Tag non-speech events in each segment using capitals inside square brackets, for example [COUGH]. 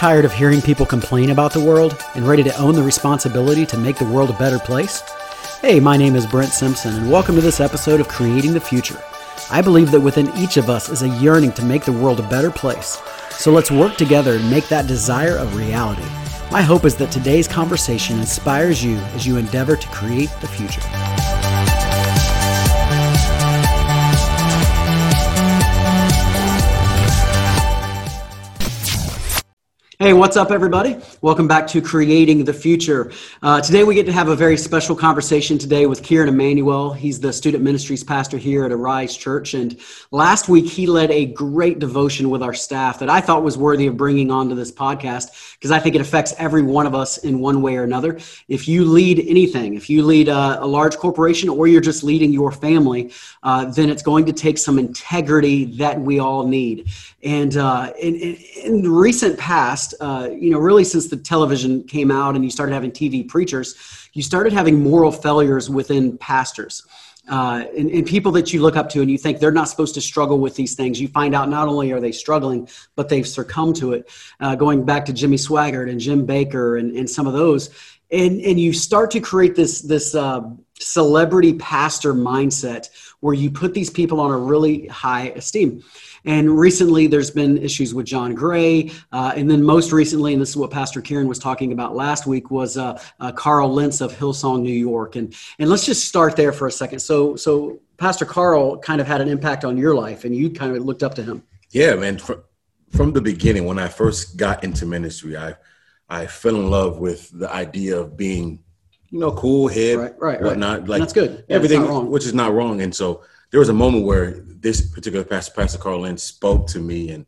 Tired of hearing people complain about the world and ready to own the responsibility to make the world a better place? Hey, my name is Brent Simpson, and welcome to this episode of Creating the Future. I believe that within each of us is a yearning to make the world a better place. So let's work together and make that desire a reality. My hope is that today's conversation inspires you as you endeavor to create the future. Hey, what's up, everybody? Welcome back to Creating the Future. Uh, today, we get to have a very special conversation today with Kieran Emanuel. He's the student ministries pastor here at Arise Church. And last week, he led a great devotion with our staff that I thought was worthy of bringing onto this podcast because I think it affects every one of us in one way or another. If you lead anything, if you lead a, a large corporation or you're just leading your family, uh, then it's going to take some integrity that we all need. And uh, in, in, in recent past, uh, you know, really since the television came out and you started having TV preachers, you started having moral failures within pastors. Uh, and, and, people that you look up to and you think they're not supposed to struggle with these things. You find out not only are they struggling, but they've succumbed to it. Uh, going back to Jimmy Swaggart and Jim Bakker and, and some of those, and and you start to create this this uh, celebrity pastor mindset where you put these people on a really high esteem. And recently, there's been issues with John Gray, uh, and then most recently, and this is what Pastor Kieran was talking about last week, was uh, uh, Carl Lentz of Hillsong, New York. And and let's just start there for a second. So so Pastor Carl kind of had an impact on your life, and you kind of looked up to him. Yeah, man. From, from the beginning, when I first got into ministry, I I fell in love with the idea of being, you know, cool head, right, right, whatnot. Right. Like and that's good. Yeah, everything, which is not wrong. And so there was a moment where this particular pastor, Pastor Carl Lentz, spoke to me, and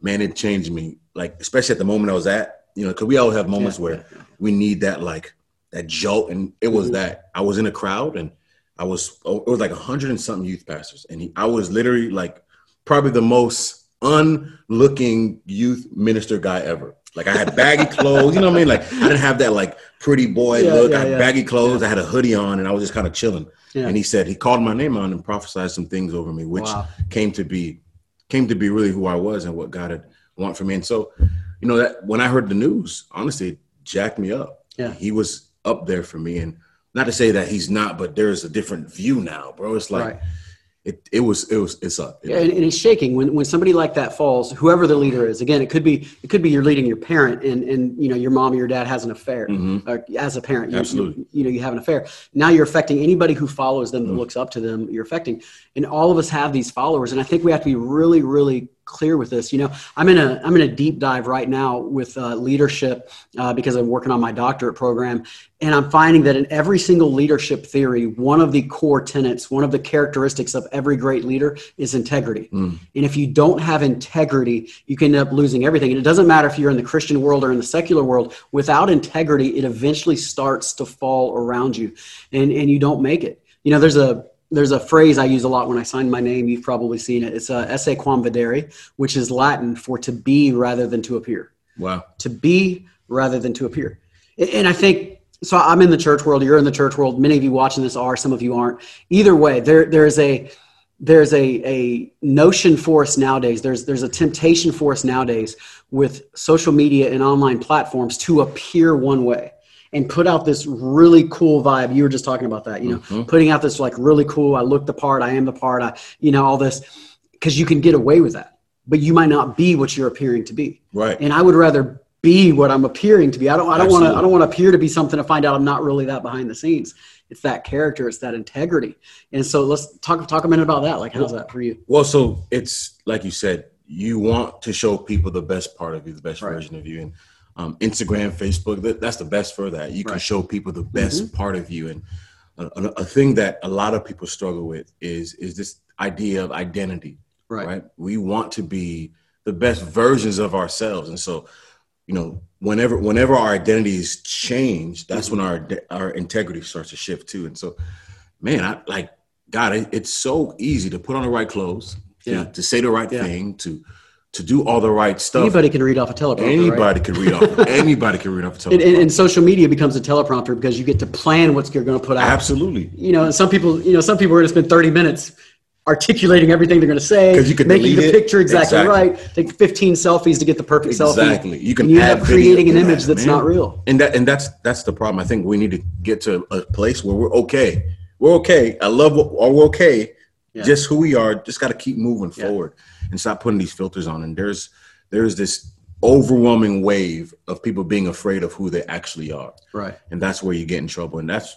man, it changed me. Like especially at the moment I was at, you know, because we all have moments yeah, where yeah, yeah. we need that like that jolt, and it was mm-hmm. that I was in a crowd and I was oh, it was like a hundred and something youth pastors, and he, I was literally like probably the most unlooking youth minister guy ever. Like I had baggy [LAUGHS] clothes, you know what I mean? Like I didn't have that like pretty boy look. I had baggy clothes. I had a hoodie on, and I was just kind of chilling. Yeah. And he said he called my name on and prophesied some things over me, which wow. came to be came to be really who I was and what God had want for me. And so, you know, that when I heard the news, honestly, it jacked me up. Yeah. He was up there for me. And not to say that he's not, but there's a different view now, bro. It's like right it, it was it was it's up. yeah, and, and it's shaking when, when somebody like that falls. Whoever the leader is, again, it could be it could be you're leading your parent, and and you know your mom or your dad has an affair. Mm-hmm. Or as a parent, you, Absolutely. You, you, know you have an affair. Now you're affecting anybody who follows them, mm-hmm. that looks up to them. You're affecting, and all of us have these followers, and I think we have to be really really clear with this. You know, I'm in a I'm in a deep dive right now with uh, leadership uh, because I'm working on my doctorate program, and I'm finding that in every single leadership theory, one of the core tenets, one of the characteristics of every great leader is integrity. Mm. And if you don't have integrity, you can end up losing everything. And it doesn't matter if you're in the Christian world or in the secular world. Without integrity, it eventually starts to fall around you, and and you don't make it. You know, there's a there's a phrase I use a lot when I sign my name. You've probably seen it. It's uh, esse quam videre, which is Latin for to be rather than to appear. Wow. To be rather than to appear. And I think so. I'm in the church world. You're in the church world. Many of you watching this are. Some of you aren't. Either way, there there is a there's a, a notion for us nowadays. There's there's a temptation for us nowadays with social media and online platforms to appear one way and put out this really cool vibe. You were just talking about that, you know, mm-hmm. putting out this like really cool, I look the part, I am the part, I, you know, all this, because you can get away with that, but you might not be what you're appearing to be. Right. And I would rather be what I'm appearing to be. I don't, I don't want to, I don't want to appear to be something to find out I'm not really that behind the scenes. It's that character, it's that integrity. And so let's talk, talk a minute about that. Like, how's that for you? Well, so it's like you said, you want to show people the best part of you, the best right. version of you. And um, Instagram, Facebook. That, that's the best for that. You can right. show people the best mm-hmm. part of you. And a, a, thing that a lot of people struggle with is is this idea of identity. Right. right. We want to be the best versions of ourselves, and so you know whenever whenever our identities change, that's when our our integrity starts to shift too. And so, man, I like God. It, it's so easy to put on the right clothes, yeah, to, to say the right yeah. thing, to to do all the right stuff. Anybody can read off a teleprompter. Anybody right? can read off. anybody can read off a [LAUGHS] teleprompter. And, and, and, social media becomes a teleprompter because you get to plan what you're going to put out. Absolutely. You know, some people, you know, some people are going to spend 30 minutes articulating everything they're going to say, 'Cause you can making the picture exactly, Exactly. right. Take 15 selfies to get the perfect selfie. Exactly. You can And you end up creating an image Yeah, that's man. not real. and that and that's that's the problem. I think we need to get to a place where we're okay. We're okay. I love what or we're okay. Yeah. Just who we are. Just got to keep moving Yeah. forward and stop putting these filters on. And there's there's this overwhelming wave of people being afraid of who they actually are, Right. and that's where you get in trouble. And that's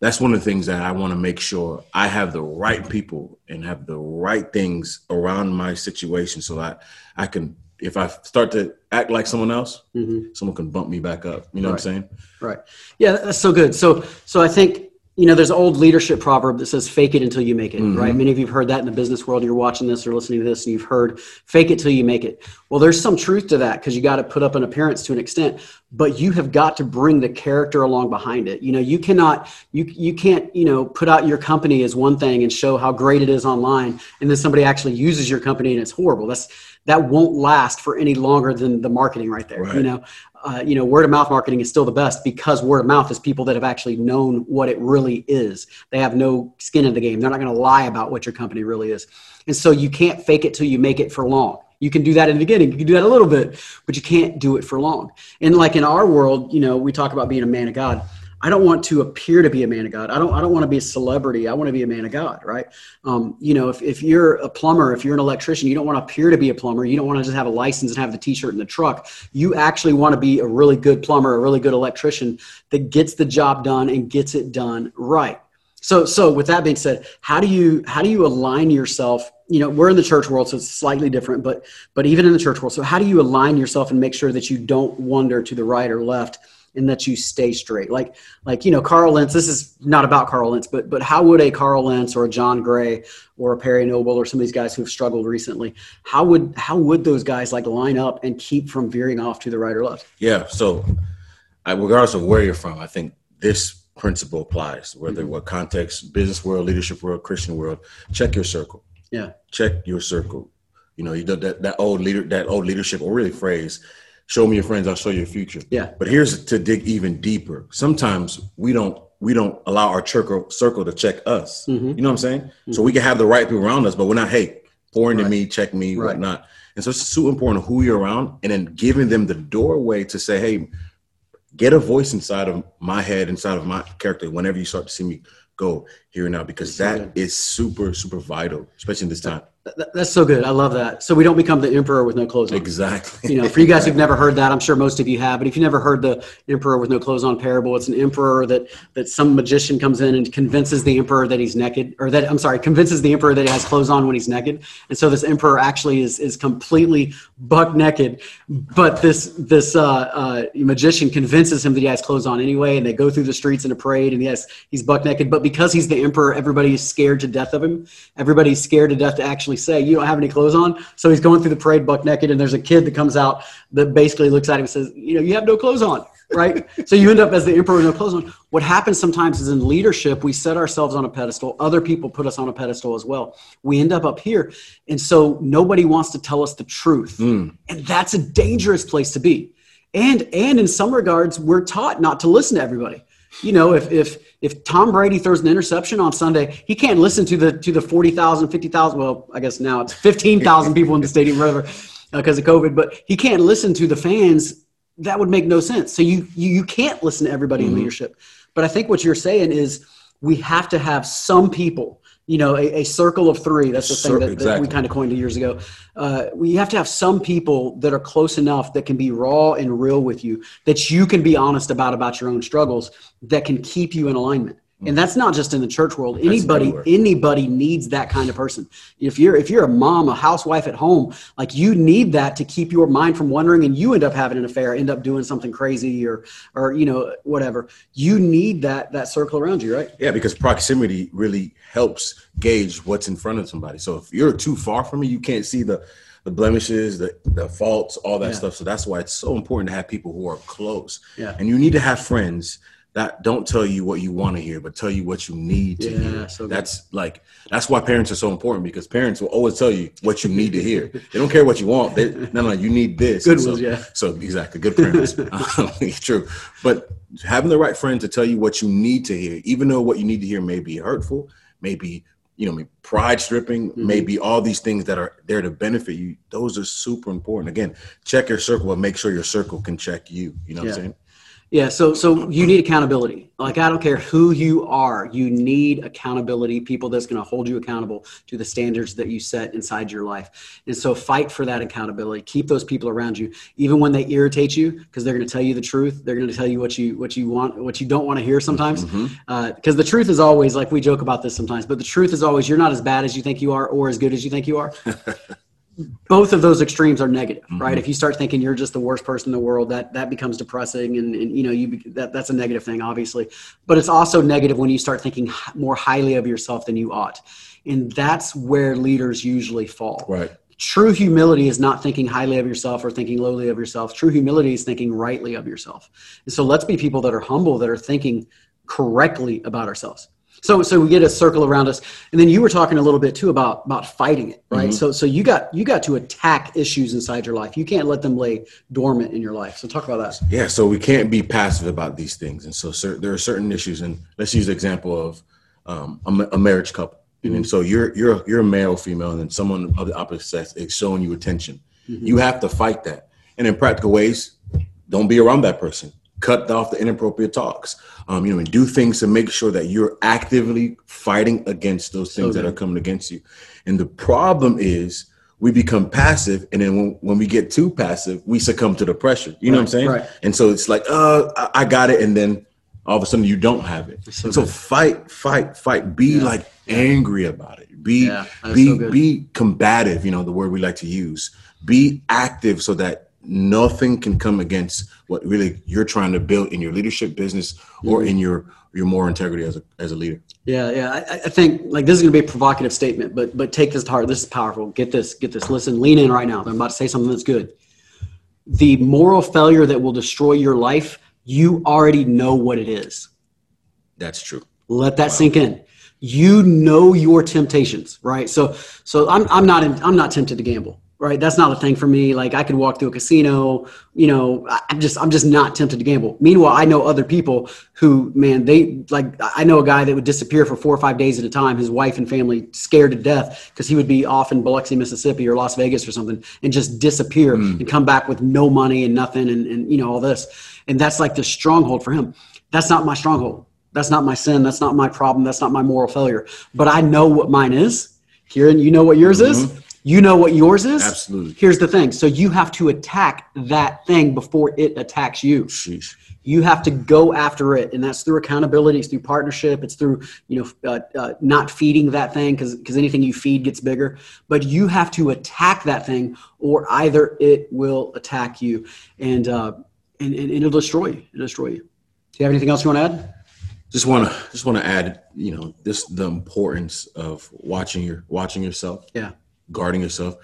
that's one of the things that I want to make sure I have the right people and have the right things around my situation so that I can, if I start to act like someone else, hmm someone can bump me back up. You know what I'm saying? Right. Yeah, that's so good. So, so I think you know, there's an old leadership proverb that says "fake it until you make it." Mhm. Right. Many of you've heard that in the business world. You're watching this or listening to this, and you've heard "fake it till you make it." Well, there's some truth to that because you got to put up an appearance to an extent, but you have got to bring the character along behind it. You know, you cannot, you you can't, you know, put out your company as one thing and show how great it is online, and then somebody actually uses your company and it's horrible. That's that won't last for any longer than the marketing right there. You know, uh, you know, word of mouth marketing is still the best because word of mouth is people that have actually known what it really is. They have no skin in the game. They're not going to lie about what your company really is. And so you can't fake it till you make it for long. You can do that in the beginning. You can do that a little bit, but you can't do it for long. And like in our world, you know, we talk about being a man of God. I don't want to appear to be a man of God. I don't. I don't want to be a celebrity. I want to be a man of God, right? Um, you know, if, if you're a plumber, if you're an electrician, you don't want to appear to be a plumber. You don't want to just have a license and have the T-shirt and the truck. You actually want to be a really good plumber, a really good electrician that gets the job done and gets it done right. So, so with that being said, how do you how do you align yourself? You know, we're in the church world, so it's slightly different, but but even in the church world, so how do you align yourself and make sure that you don't wander to the right or left? And that you stay straight. Like, like you know, Carl Lentz. This is not about Carl Lentz, but but how would a Carl Lentz or a John Gray or a Perry Noble or some of these guys who've struggled recently, how would how would those guys like line up and keep from veering off to the right or left? Yeah. So, I, regardless of where you're from, I think this principle applies. Whether Mhm. what context, business world, leadership world, Christian world, check your circle. Yeah. Check your circle. You know, you that that old leader, that old leadership, or really phrase, "Show me your friends, I'll show you your future." Yeah. But here's to dig even deeper. Sometimes we don't we don't allow our circle circle to check us. Mhm. You know what I'm saying? So we can have the right people around us, but we're not, hey, pour into Right. me, check me, Right. whatnot. And so it's so important who you're around and then giving them the doorway to say, hey, get a voice inside of my head, inside of my character whenever you start to see me go here and now, because that is super, super vital, especially in this time. Th- That's so good. I love that. So we don't become the emperor with no clothes on. Exactly. You know, for you guys who've [LAUGHS] never heard that, I'm sure most of you have. But if you never heard the emperor with no clothes on parable, it's an emperor that that some magician comes in and convinces the emperor that he's naked, or that I'm sorry, convinces the emperor that he has clothes on when he's naked. And so this emperor actually is is completely buck naked, but this this uh, uh, magician convinces him that he has clothes on anyway. And they go through the streets in a parade, and yes, he's buck naked. But because he's the emperor, everybody is scared to death of him. Everybody's scared to death to actually say, "You don't have any clothes on." So he's going through the parade buck naked, and there's a kid that comes out that basically looks at him and says, "You know, you have no clothes on." Right. [LAUGHS] so you end up as the emperor with no clothes on. What happens sometimes is in leadership, we set ourselves on a pedestal. Other people put us on a pedestal as well. We end up up here, and so nobody wants to tell us the truth, Mm, and that's a dangerous place to be. And and in some regards, we're taught not to listen to everybody you know if if if tom brady throws an interception on sunday he can't listen to the to the 40000 50000 well i guess now it's 15000 people in the stadium whatever because of covid but he can't listen to the fans that would make no sense so you you, you can't listen to everybody in Mhm. leadership but i think what you're saying is we have to have some people you know a, a circle of three. That's the thing that, that we kind of coined years ago. Uh, we have to have some people that are close enough that can be raw and real with you that you can be honest about about your own struggles that can keep you in alignment Mm-hmm. and that's not just in the church world anybody anybody needs that kind of person if you're if you're a mom a housewife at home like you need that to keep your mind from wandering and you end up having an affair end up doing something crazy or or you know whatever you need that that circle around you right Yeah, because proximity really helps gauge what's in front of somebody. So if you're too far from me, you can't see the the blemishes, the the faults, all that Yeah. stuff. So that's why it's so important to have people who are close. Yeah. And you need to have friends that don't tell you what you want to hear, but tell you what you need to Yeah, hear. so that's like that's why parents are so important because parents will always tell you what you need to hear. They don't care what you want. They, no, no, you need this. Good so, ones, yeah. So exactly, good parents. [LAUGHS] True, but having the right friend to tell you what you need to hear, even though what you need to hear may be hurtful, may be you know, pride stripping, mm-hmm. maybe all these things that are there to benefit you. Those are super important. Again, check your circle, and make sure your circle can check you. You know yeah. what I'm saying? Yeah, so so you need accountability. Like I don't care who you are, you need accountability, people that's going to hold you accountable to the standards that you set inside your life. And so fight for that accountability. Keep those people around you even when they irritate you because they're going to tell you the truth. They're going to tell you what you what you want, what you don't want to hear sometimes. Because mm-hmm. uh, the truth is always like we joke about this sometimes, but the truth is always you're not as bad as you think you are or as good as you think you are. [LAUGHS] both of those extremes are negative mm-hmm. right if you start thinking you're just the worst person in the world that that becomes depressing and, and you know you that, that's a negative thing obviously. But it's also negative when you start thinking more highly of yourself than you ought. And that's where leaders usually fall. Right. True humility is not thinking highly of yourself or thinking lowly of yourself. True humility is thinking rightly of yourself. And so let's be people that are humble that are thinking correctly about ourselves so so we get a circle around us, and then you were talking a little bit too about about fighting it, right? Mm-hmm. So so you got you got to attack issues inside your life. You can't let them lay dormant in your life. So talk about that. Yeah. So we can't be passive about these things, and so cer- there are certain issues, and let's use the example of um, a, a, marriage couple. Mm-hmm. And so you're you're you're a male, female, and then someone of the opposite sex is showing you attention. Mm-hmm. You have to fight that, and in practical ways, don't be around that person cut off the inappropriate talks. Um, you know and do things to make sure that you're actively fighting against those things so that are coming against you. And the problem is we become passive and then when, when we get too passive we succumb to the pressure. You know what i'm saying? right. and so it's like uh I, I, got it and then all of a sudden you don't have it. So, so fight fight fight. Be yeah. like angry about it. Be yeah, be so be combative you know the word we like to use. Be active so that nothing can come against what really you're trying to build in your leadership business or mm-hmm. in your your moral integrity as a as a leader. Yeah, yeah. I, I think like this is going to be a provocative statement, but but take this to heart. This is powerful. Get this. Get this. Listen. Lean in right now. I'm about to say something that's good. The moral failure that will destroy your life, you already know what it is. That's true. Let that wow. sink in. You know your temptations, right? So so I'm I'm not in, I'm not tempted to gamble right? That's not a thing for me. Like i could walk through a casino you know i'm just i'm just not tempted to gamble. Meanwhile i know other people who man they like i know a guy that would disappear for four or five days at a time his wife and family scared to death because he would be off in biloxi mississippi or las vegas or something and just disappear mm. and come back with no money and nothing and, and you know all this. And that's like the stronghold for him. That's not my stronghold. That's not my sin. That's not my problem. That's not my moral failure. But i know what mine is. Kieran you know what yours mm-hmm. is you know what yours is? Absolutely. Here's the thing. So you have to attack that thing before it attacks you. Sheesh. You have to go after it, and that's through accountability. It's through partnership. It's through you know uh, uh, not feeding that thing because because anything you feed gets bigger. But you have to attack that thing, or either it will attack you, and uh, and, and it'll destroy you. It'll destroy you. Do you have anything else you want to add? Just want to just want to add, you know, this the importance of watching your watching yourself. Yeah guarding yourself.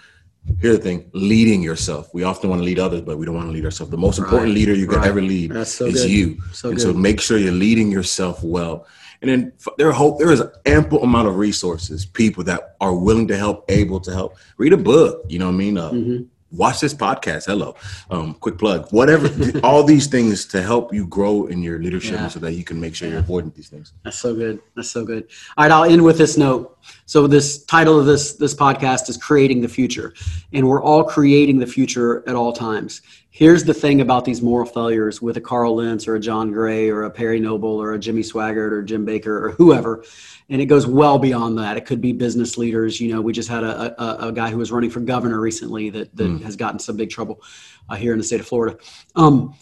Here's the thing: leading yourself. We often want to lead others, but we don't want to lead ourselves. The most important leader you can right. ever lead so is good. you. So and good. so make sure you're leading yourself well. And then there hope there is an ample amount of resources, people that are willing to help, able to help. Read a book, you know what I mean? Uh, mm-hmm watch this podcast. Hello, um, quick plug. Whatever, [LAUGHS] all these things to help you grow in your leadership, yeah. so that you can make sure yeah. you're avoiding these things. That's so good. That's so good. All right, I'll end with this note. So this title of this this podcast is creating the future, and we're all creating the future at all times. Here's the thing about these moral failures with a Carl Lentz or a John Gray or a Perry Noble or a Jimmy Swaggart or Jim Bakker or whoever and it goes well beyond that. It could be business leaders. You know, we just had a, a, a guy who was running for governor recently that, that mm. has gotten some big trouble uh, here in the state of Florida. Um,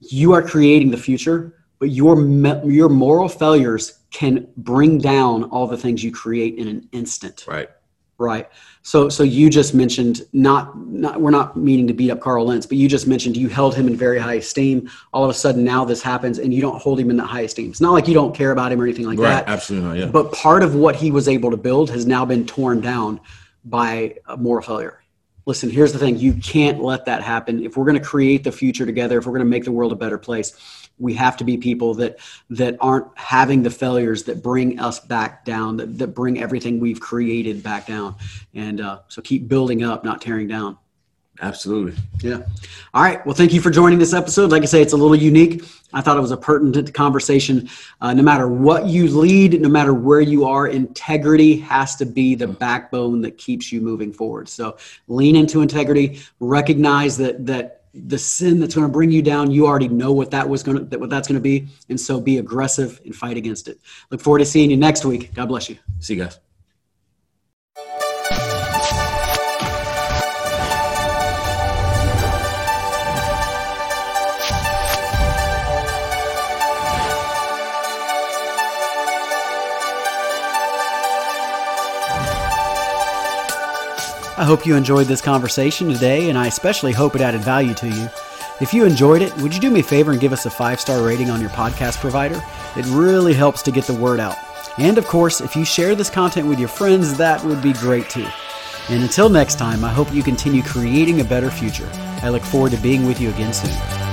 you are creating the future, but your me- your moral failures can bring down all the things you create in an instant. Right. Right. So, so you just mentioned not, not we're not meaning to beat up Carl Lentz, but you just mentioned you held him in very high esteem. All of a sudden, now this happens, and you don't hold him in that high esteem. It's not like you don't care about him or anything like right, that. Absolutely not. Yeah. But part of what he was able to build has now been torn down by a moral failure. Listen, here's the thing: you can't let that happen. If we're going to create the future together, if we're going to make the world a better place, we have to be people that that aren't having the failures that bring us back down that, that bring everything we've created back down and uh, so keep building up not tearing down Absolutely. Yeah. All right. Well, thank you for joining this episode. Like I say, it's a little unique. I thought it was a pertinent conversation. Uh, no matter what you lead, no matter where you are, integrity has to be the backbone that keeps you moving forward. So lean into integrity. Recognize that that the sin that's going to bring you down, you already know what that was going to what that's going to be, and so be aggressive and fight against it. Look forward to seeing you next week. God bless you. See you guys. I hope you enjoyed this conversation today, and I especially hope it added value to you. If you enjoyed it, would you do me a favor and give us a five star rating on your podcast provider? It really helps to get the word out. And of course, if you share this content with your friends, that would be great too. And until next time, I hope you continue creating a better future. I look forward to being with you again soon.